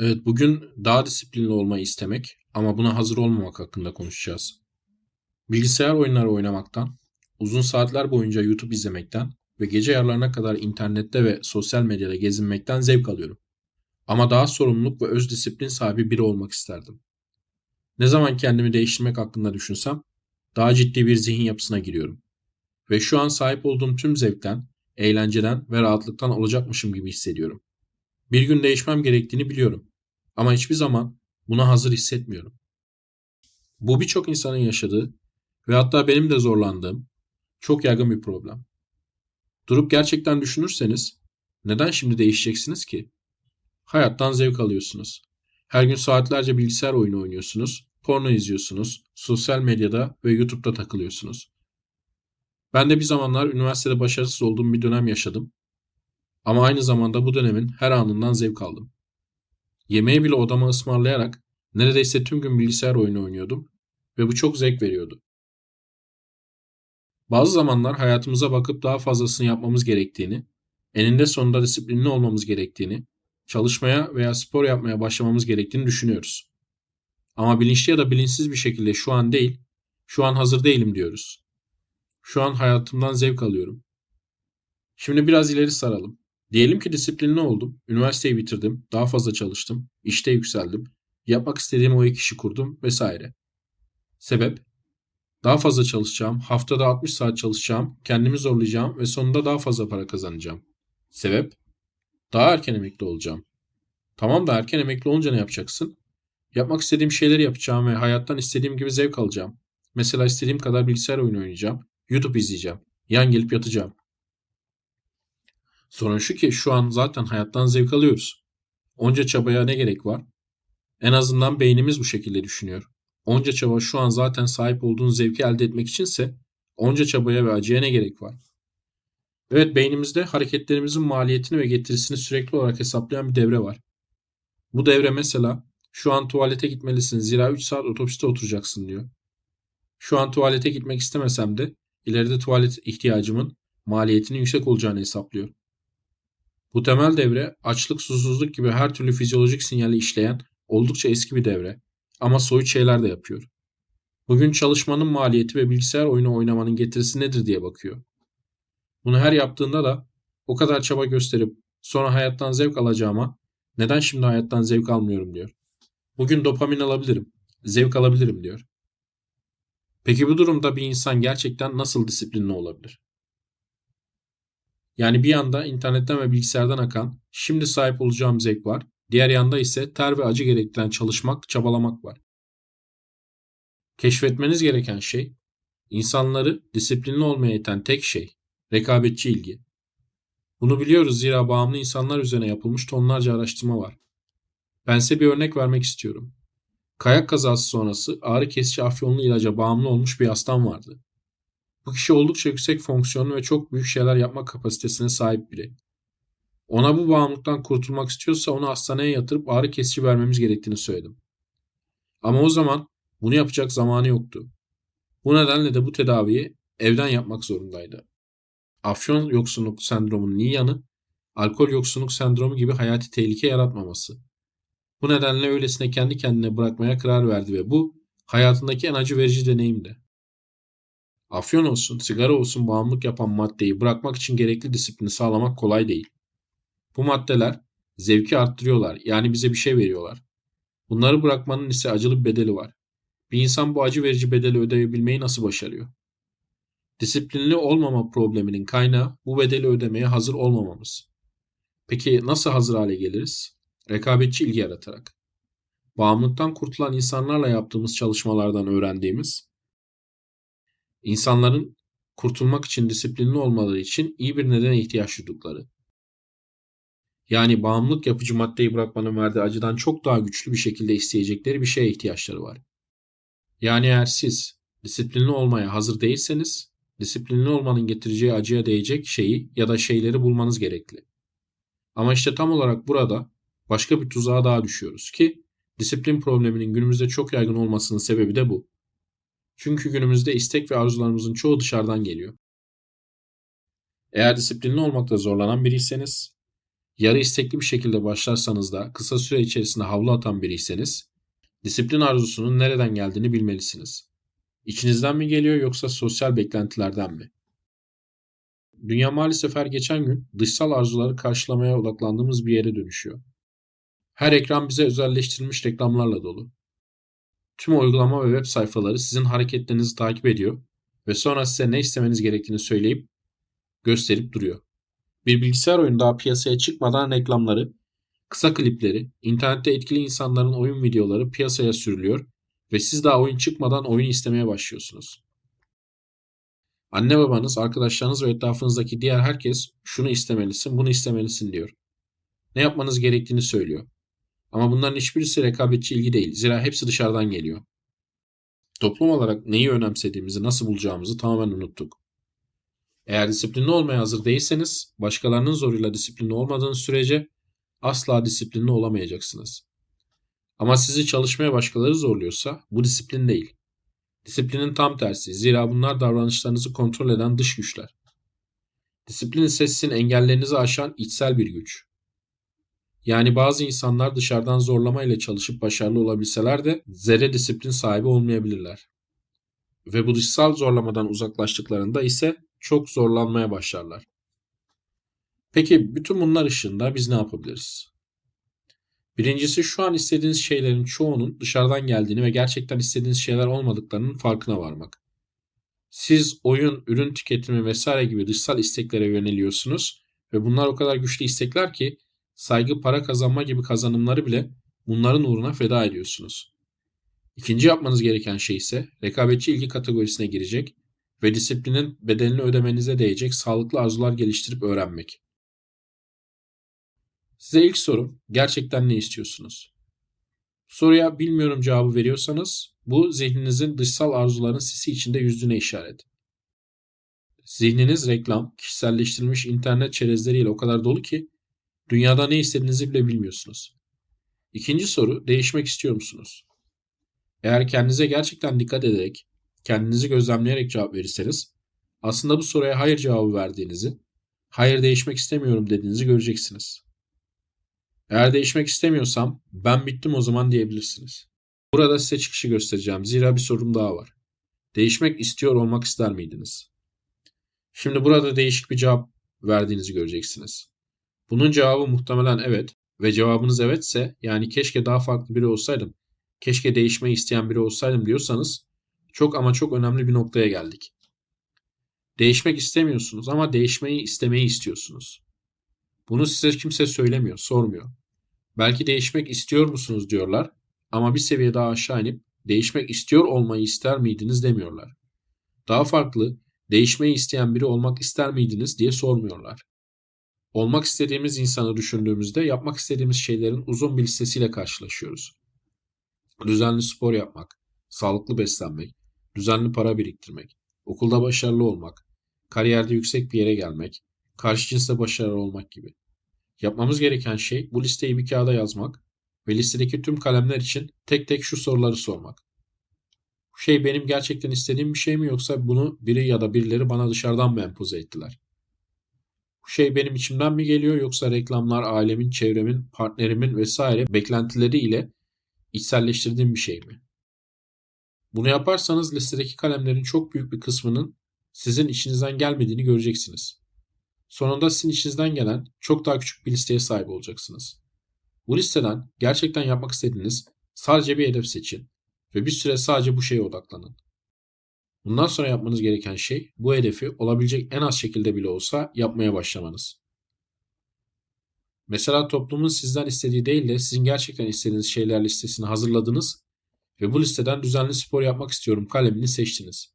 Evet, bugün daha disiplinli olmayı istemek ama buna hazır olmamak hakkında konuşacağız. Bilgisayar oyunları oynamaktan, uzun saatler boyunca YouTube izlemekten ve gece yarılarına kadar internette ve sosyal medyada gezinmekten zevk alıyorum. Ama daha sorumluluk ve öz disiplin sahibi biri olmak isterdim. Ne zaman kendimi değiştirmek hakkında düşünsem, daha ciddi bir zihin yapısına giriyorum. Ve şu an sahip olduğum tüm zevkten, eğlenceden ve rahatlıktan olacakmışım gibi hissediyorum. Bir gün değişmem gerektiğini biliyorum. Ama hiçbir zaman buna hazır hissetmiyorum. Bu birçok insanın yaşadığı ve hatta benim de zorlandığım çok yaygın bir problem. Durup gerçekten düşünürseniz neden şimdi değişeceksiniz ki? Hayattan zevk alıyorsunuz. Her gün saatlerce bilgisayar oyunu oynuyorsunuz, porno izliyorsunuz, sosyal medyada ve YouTube'da takılıyorsunuz. Ben de bir zamanlar üniversitede başarısız olduğum bir dönem yaşadım. Ama aynı zamanda bu dönemin her anından zevk aldım. Yemeği bile odama ısmarlayarak neredeyse tüm gün bilgisayar oyunu oynuyordum ve bu çok zevk veriyordu. Bazı zamanlar hayatımıza bakıp daha fazlasını yapmamız gerektiğini, eninde sonunda disiplinli olmamız gerektiğini, çalışmaya veya spor yapmaya başlamamız gerektiğini düşünüyoruz. Ama bilinçli ya da bilinçsiz bir şekilde şu an değil, şu an hazır değilim diyoruz. Şu an hayatımdan zevk alıyorum. Şimdi biraz ileri saralım. Diyelim ki disiplinli oldum, üniversiteyi bitirdim, daha fazla çalıştım, işte yükseldim, yapmak istediğim o iki işi kurdum vesaire. Sebep? Daha fazla çalışacağım, haftada 60 saat çalışacağım, kendimi zorlayacağım ve sonunda daha fazla para kazanacağım. Sebep? Daha erken emekli olacağım. Tamam da erken emekli olunca ne yapacaksın? Yapmak istediğim şeyleri yapacağım ve hayattan istediğim gibi zevk alacağım. Mesela istediğim kadar bilgisayar oyunu oynayacağım, YouTube izleyeceğim, yan gelip yatacağım. Sorun şu ki şu an zaten hayattan zevk alıyoruz. Onca çabaya ne gerek var? En azından beynimiz bu şekilde düşünüyor. Onca çaba şu an zaten sahip olduğun zevki elde etmek içinse onca çabaya ve acıya ne gerek var? Evet beynimizde hareketlerimizin maliyetini ve getirisini sürekli olarak hesaplayan bir devre var. Bu devre mesela şu an tuvalete gitmelisin zira 3 saat otobüste oturacaksın diyor. Şu an tuvalete gitmek istemesem de ileride tuvalet ihtiyacımın maliyetinin yüksek olacağını hesaplıyor. Bu temel devre açlık, susuzluk gibi her türlü fizyolojik sinyali işleyen oldukça eski bir devre ama soyut şeyler de yapıyor. Bugün çalışmanın maliyeti ve bilgisayar oyunu oynamanın getirisi nedir diye bakıyor. Bunu her yaptığında da o kadar çaba gösterip sonra hayattan zevk alacağıma neden şimdi hayattan zevk almıyorum diyor. Bugün dopamin alabilirim, zevk alabilirim diyor. Peki bu durumda bir insan gerçekten nasıl disiplinli olabilir? Yani bir yanda internetten ve bilgisayardan akan şimdi sahip olacağım zevk var. Diğer yanda ise ter ve acı gerektiren çalışmak, çabalamak var. Keşfetmeniz gereken şey insanları disiplinli olmaya iten tek şey rekabetçi ilgi. Bunu biliyoruz zira bağımlı insanlar üzerine yapılmış tonlarca araştırma var. Ben size bir örnek vermek istiyorum. Kayak kazası sonrası ağrı kesici afyonlu ilaca bağımlı olmuş bir hastam vardı. Bu kişi oldukça yüksek fonksiyonlu ve çok büyük şeyler yapma kapasitesine sahip biri. Ona bu bağımlılıktan kurtulmak istiyorsa onu hastaneye yatırıp ağrı kesici vermemiz gerektiğini söyledim. Ama o zaman bunu yapacak zamanı yoktu. Bu nedenle de bu tedaviyi evden yapmak zorundaydı. Afyon yoksunluk sendromunun iyi yanı, alkol yoksunluk sendromu gibi hayati tehlike yaratmaması. Bu nedenle öylesine kendi kendine bırakmaya karar verdi ve bu hayatındaki en acı verici deneyimdi. Afyon olsun, sigara olsun bağımlılık yapan maddeyi bırakmak için gerekli disiplini sağlamak kolay değil. Bu maddeler zevki arttırıyorlar yani bize bir şey veriyorlar. Bunları bırakmanın ise acılı bir bedeli var. Bir insan bu acı verici bedeli ödeyebilmeyi nasıl başarıyor? Disiplinli olmama probleminin kaynağı bu bedeli ödemeye hazır olmamamız. Peki nasıl hazır hale geliriz? Rekabetçi ilgi yaratarak. Bağımlılıktan kurtulan insanlarla yaptığımız çalışmalardan öğrendiğimiz İnsanların kurtulmak için disiplinli olmaları için iyi bir nedene ihtiyaç duydukları. Yani bağımlılık yapıcı maddeyi bırakmanın verdiği acıdan çok daha güçlü bir şekilde isteyecekleri bir şeye ihtiyaçları var. Yani eğer siz disiplinli olmaya hazır değilseniz, disiplinli olmanın getireceği acıya değecek şeyi ya da şeyleri bulmanız gerekli. Ama işte tam olarak burada başka bir tuzağa daha düşüyoruz ki disiplin probleminin günümüzde çok yaygın olmasının sebebi de bu. Çünkü günümüzde istek ve arzularımızın çoğu dışarıdan geliyor. Eğer disiplinli olmakta zorlanan biriyseniz yarı istekli bir şekilde başlarsanız da kısa süre içerisinde havlu atan biriyseniz, disiplin arzusunun nereden geldiğini bilmelisiniz. İçinizden mi geliyor yoksa sosyal beklentilerden mi? Dünya maalesef her geçen gün dışsal arzuları karşılamaya odaklandığımız bir yere dönüşüyor. Her ekran bize özelleştirilmiş reklamlarla dolu. Tüm uygulama ve web sayfaları sizin hareketlerinizi takip ediyor ve sonra size ne istemeniz gerektiğini söyleyip gösterip duruyor. Bir bilgisayar oyunu daha piyasaya çıkmadan reklamları, kısa klipleri, internette etkili insanların oyun videoları piyasaya sürülüyor ve siz daha oyun çıkmadan oyun istemeye başlıyorsunuz. Anne babanız, arkadaşlarınız ve etrafınızdaki diğer herkes şunu istemelisin, bunu istemelisin diyor. Ne yapmanız gerektiğini söylüyor. Ama bunların hiçbirisi rekabetçi ilgi değil. Zira hepsi dışarıdan geliyor. Toplum olarak neyi önemsediğimizi, nasıl bulacağımızı tamamen unuttuk. Eğer disiplinli olmaya hazır değilseniz, başkalarının zoruyla disiplinli olmadığınız sürece asla disiplinli olamayacaksınız. Ama sizi çalışmaya başkaları zorluyorsa bu disiplin değil. Disiplinin tam tersi. Zira bunlar davranışlarınızı kontrol eden dış güçler. Disiplin ise sizin engellerinizi aşan içsel bir güç. Yani bazı insanlar dışarıdan zorlama ile çalışıp başarılı olabilseler de zerre disiplin sahibi olmayabilirler. Ve bu dışsal zorlamadan uzaklaştıklarında ise çok zorlanmaya başlarlar. Peki bütün bunlar ışığında biz ne yapabiliriz? Birincisi şu an istediğiniz şeylerin çoğunun dışarıdan geldiğini ve gerçekten istediğiniz şeyler olmadıklarının farkına varmak. Siz oyun, ürün tüketimi vesaire gibi dışsal isteklere yöneliyorsunuz ve bunlar o kadar güçlü istekler ki saygı, para kazanma gibi kazanımları bile bunların uğruna feda ediyorsunuz. İkinci yapmanız gereken şey ise rekabetçi ilgi kategorisine girecek ve disiplinin bedelini ödemenize değecek sağlıklı arzular geliştirip öğrenmek. Size ilk sorum gerçekten ne istiyorsunuz? Soruya bilmiyorum cevabı veriyorsanız bu zihninizin dışsal arzuların sisi içinde yüzdüğüne işaret. Zihniniz reklam, kişiselleştirilmiş internet çerezleriyle o kadar dolu ki dünyada ne istediğinizi bile bilmiyorsunuz. İkinci soru değişmek istiyor musunuz? Eğer kendinize gerçekten dikkat ederek, kendinizi gözlemleyerek cevap verirseniz aslında bu soruya hayır cevabı verdiğinizi, hayır değişmek istemiyorum dediğinizi göreceksiniz. Eğer değişmek istemiyorsam ben bittim o zaman diyebilirsiniz. Burada size çıkışı göstereceğim. Zira bir sorum daha var. Değişmek istiyor olmak ister miydiniz? Şimdi burada değişik bir cevap verdiğinizi göreceksiniz. Bunun cevabı muhtemelen evet ve cevabınız evetse yani keşke daha farklı biri olsaydım, keşke değişmeyi isteyen biri olsaydım diyorsanız çok ama çok önemli bir noktaya geldik. Değişmek istemiyorsunuz ama değişmeyi istemeyi istiyorsunuz. Bunu size kimse söylemiyor, sormuyor. Belki değişmek istiyor musunuz diyorlar ama bir seviye daha aşağı inip değişmek istiyor olmayı ister miydiniz demiyorlar. Daha farklı, değişmeyi isteyen biri olmak ister miydiniz diye sormuyorlar. Olmak istediğimiz insanı düşündüğümüzde yapmak istediğimiz şeylerin uzun bir listesiyle karşılaşıyoruz. Düzenli spor yapmak, sağlıklı beslenmek, düzenli para biriktirmek, okulda başarılı olmak, kariyerde yüksek bir yere gelmek, karşı cinsle başarılı olmak gibi. Yapmamız gereken şey bu listeyi bir kağıda yazmak ve listedeki tüm kalemler için tek tek şu soruları sormak. Bu şey benim gerçekten istediğim bir şey mi yoksa bunu biri ya da birileri bana dışarıdan mı empoze ettiler? Bu şey benim içimden mi geliyor yoksa reklamlar, ailemin, çevremin, partnerimin vesaire beklentileri ile içselleştirdiğim bir şey mi? Bunu yaparsanız listedeki kalemlerin çok büyük bir kısmının sizin içinizden gelmediğini göreceksiniz. Sonunda sizin içinizden gelen çok daha küçük bir listeye sahip olacaksınız. Bu listeden gerçekten yapmak istediğiniz sadece bir hedef seçin ve bir süre sadece bu şeye odaklanın. Bundan sonra yapmanız gereken şey bu hedefi olabilecek en az şekilde bile olsa yapmaya başlamanız. Mesela toplumun sizden istediği değil de sizin gerçekten istediğiniz şeyler listesini hazırladınız ve bu listeden düzenli spor yapmak istiyorum kalemini seçtiniz.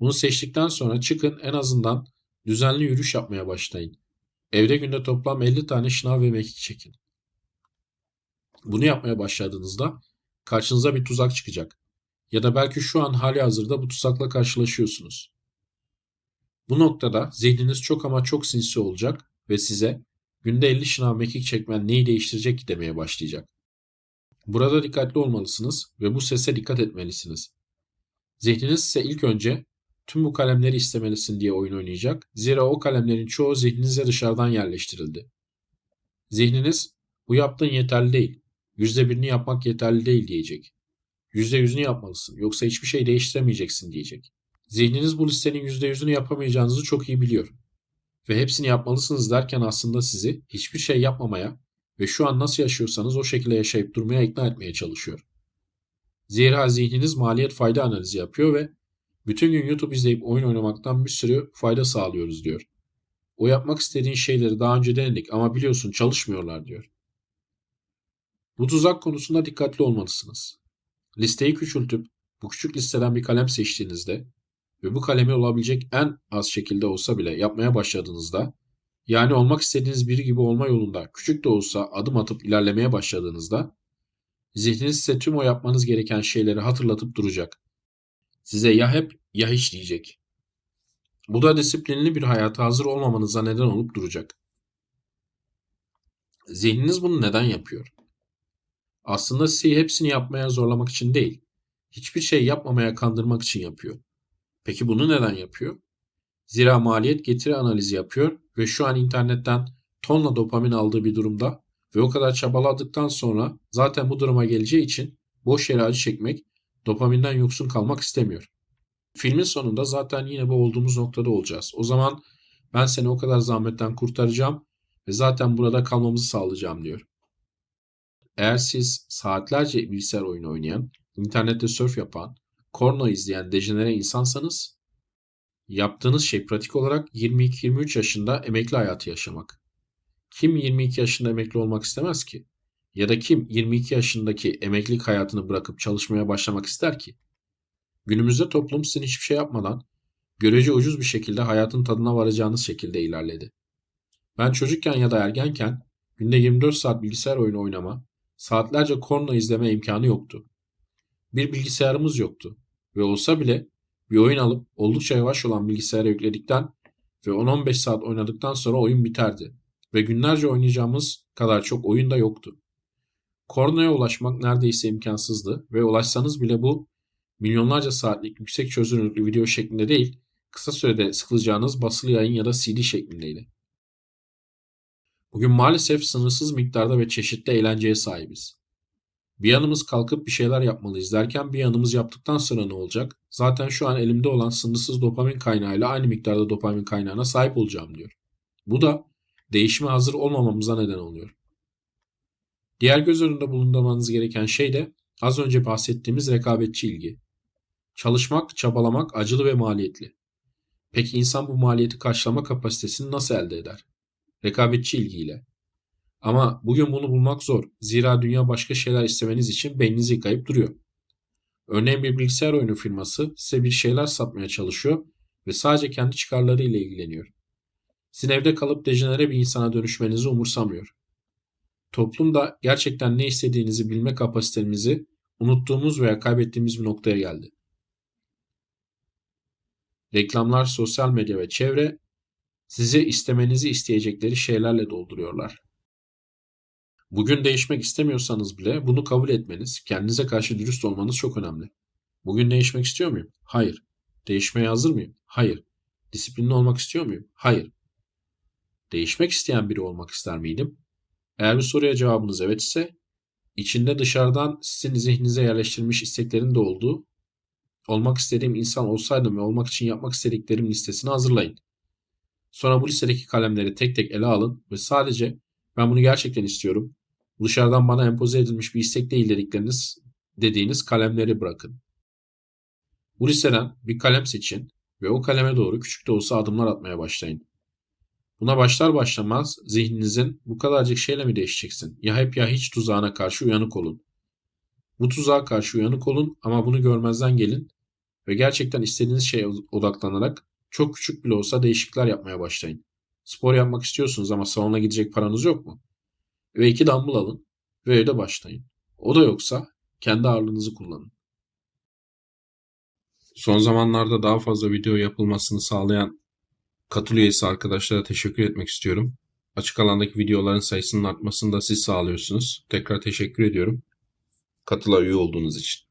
Bunu seçtikten sonra çıkın en azından Düzenli yürüyüş yapmaya başlayın. Evde günde toplam 50 tane şınav ve mekik çekin. Bunu yapmaya başladığınızda karşınıza bir tuzak çıkacak. Ya da belki şu an hali hazırda bu tuzakla karşılaşıyorsunuz. Bu noktada zihniniz çok ama çok sinsi olacak ve size günde 50 şınav mekik çekmen neyi değiştirecek ki demeye başlayacak. Burada dikkatli olmalısınız ve bu sese dikkat etmelisiniz. Zihniniz ise ilk önce tüm bu kalemleri istemelisin diye oyun oynayacak. Zira o kalemlerin çoğu zihninize dışarıdan yerleştirildi. Zihniniz bu yaptığın yeterli değil. Yüzde birini yapmak yeterli değil diyecek. Yüzde yüzünü yapmalısın yoksa hiçbir şey değiştiremeyeceksin diyecek. Zihniniz bu listenin yüzde yüzünü yapamayacağınızı çok iyi biliyor. Ve hepsini yapmalısınız derken aslında sizi hiçbir şey yapmamaya ve şu an nasıl yaşıyorsanız o şekilde yaşayıp durmaya ikna etmeye çalışıyor. Zira zihniniz maliyet fayda analizi yapıyor ve bütün gün YouTube izleyip oyun oynamaktan bir sürü fayda sağlıyoruz diyor. O yapmak istediğin şeyleri daha önce denedik ama biliyorsun çalışmıyorlar diyor. Bu tuzak konusunda dikkatli olmalısınız. Listeyi küçültüp bu küçük listeden bir kalem seçtiğinizde ve bu kalemi olabilecek en az şekilde olsa bile yapmaya başladığınızda yani olmak istediğiniz biri gibi olma yolunda küçük de olsa adım atıp ilerlemeye başladığınızda zihniniz size tüm o yapmanız gereken şeyleri hatırlatıp duracak. Size ya hep ya hiç diyecek. Bu da disiplinli bir hayata hazır olmamanıza neden olup duracak. Zihniniz bunu neden yapıyor? Aslında sizi hepsini yapmaya zorlamak için değil, hiçbir şey yapmamaya kandırmak için yapıyor. Peki bunu neden yapıyor? Zira maliyet getiri analizi yapıyor ve şu an internetten tonla dopamin aldığı bir durumda ve o kadar çabaladıktan sonra zaten bu duruma geleceği için boş yere acı çekmek, dopaminden yoksun kalmak istemiyor. Filmin sonunda zaten yine bu olduğumuz noktada olacağız. O zaman ben seni o kadar zahmetten kurtaracağım ve zaten burada kalmamızı sağlayacağım diyor. Eğer siz saatlerce bilgisayar oyunu oynayan, internette surf yapan, korno izleyen dejenere insansanız yaptığınız şey pratik olarak 22-23 yaşında emekli hayatı yaşamak. Kim 22 yaşında emekli olmak istemez ki? Ya da kim 22 yaşındaki emeklilik hayatını bırakıp çalışmaya başlamak ister ki? Günümüzde toplum sizin hiçbir şey yapmadan, görece ucuz bir şekilde hayatın tadına varacağınız şekilde ilerledi. Ben çocukken ya da ergenken günde 24 saat bilgisayar oyunu oynama, saatlerce korna izleme imkanı yoktu. Bir bilgisayarımız yoktu ve olsa bile bir oyun alıp oldukça yavaş olan bilgisayara yükledikten ve 10-15 saat oynadıktan sonra oyun biterdi ve günlerce oynayacağımız kadar çok oyun da yoktu. Kornaya ulaşmak neredeyse imkansızdı ve ulaşsanız bile bu milyonlarca saatlik yüksek çözünürlüklü video şeklinde değil, kısa sürede sıkılacağınız basılı yayın ya da CD şeklindeydi. Bugün maalesef sınırsız miktarda ve çeşitli eğlenceye sahibiz. Bir yanımız kalkıp bir şeyler yapmalıyız derken bir yanımız yaptıktan sonra ne olacak? Zaten şu an elimde olan sınırsız dopamin kaynağıyla aynı miktarda dopamin kaynağına sahip olacağım diyor. Bu da değişime hazır olmamamıza neden oluyor. Diğer göz önünde bulundurmanız gereken şey de az önce bahsettiğimiz rekabetçi ilgi. Çalışmak, çabalamak acılı ve maliyetli. Peki insan bu maliyeti karşılama kapasitesini nasıl elde eder? Rekabetçi ilgiyle. Ama bugün bunu bulmak zor. Zira dünya başka şeyler istemeniz için beyninizi yıkayıp duruyor. Örneğin bir bilgisayar oyunu firması size bir şeyler satmaya çalışıyor ve sadece kendi çıkarları ile ilgileniyor. Sizin evde kalıp dejenere bir insana dönüşmenizi umursamıyor. Toplum da gerçekten ne istediğinizi bilme kapasitemizi unuttuğumuz veya kaybettiğimiz bir noktaya geldi. Reklamlar, sosyal medya ve çevre sizi istemenizi isteyecekleri şeylerle dolduruyorlar. Bugün değişmek istemiyorsanız bile bunu kabul etmeniz, kendinize karşı dürüst olmanız çok önemli. Bugün değişmek istiyor muyum? Hayır. Değişmeye hazır mıyım? Hayır. Disiplinli olmak istiyor muyum? Hayır. Değişmek isteyen biri olmak ister miydim? Eğer bu soruya cevabınız evet ise, içinde dışarıdan sizin zihninize yerleştirilmiş isteklerin de olduğu, olmak istediğim insan olsaydım ve olmak için yapmak istediklerim listesini hazırlayın. Sonra bu listedeki kalemleri tek tek ele alın ve sadece ben bunu gerçekten istiyorum. Dışarıdan bana empoze edilmiş bir istek değil dedikleriniz dediğiniz kalemleri bırakın. Bu listeden bir kalem seçin ve o kaleme doğru küçük de olsa adımlar atmaya başlayın. Buna başlar başlamaz zihninizin bu kadarcık şeyle mi değişeceksin? Ya hep ya hiç tuzağına karşı uyanık olun. Bu tuzağa karşı uyanık olun ama bunu görmezden gelin ve gerçekten istediğiniz şeye odaklanarak çok küçük bile olsa değişiklikler yapmaya başlayın. Spor yapmak istiyorsunuz ama salona gidecek paranız yok mu? Ve iki dumbbell alın ve öyle başlayın. O da yoksa kendi ağırlığınızı kullanın. Son zamanlarda daha fazla video yapılmasını sağlayan katıl üyesi arkadaşlara teşekkür etmek istiyorum. Açık alandaki videoların sayısının artmasını da siz sağlıyorsunuz. Tekrar teşekkür ediyorum. Katıla üye olduğunuz için.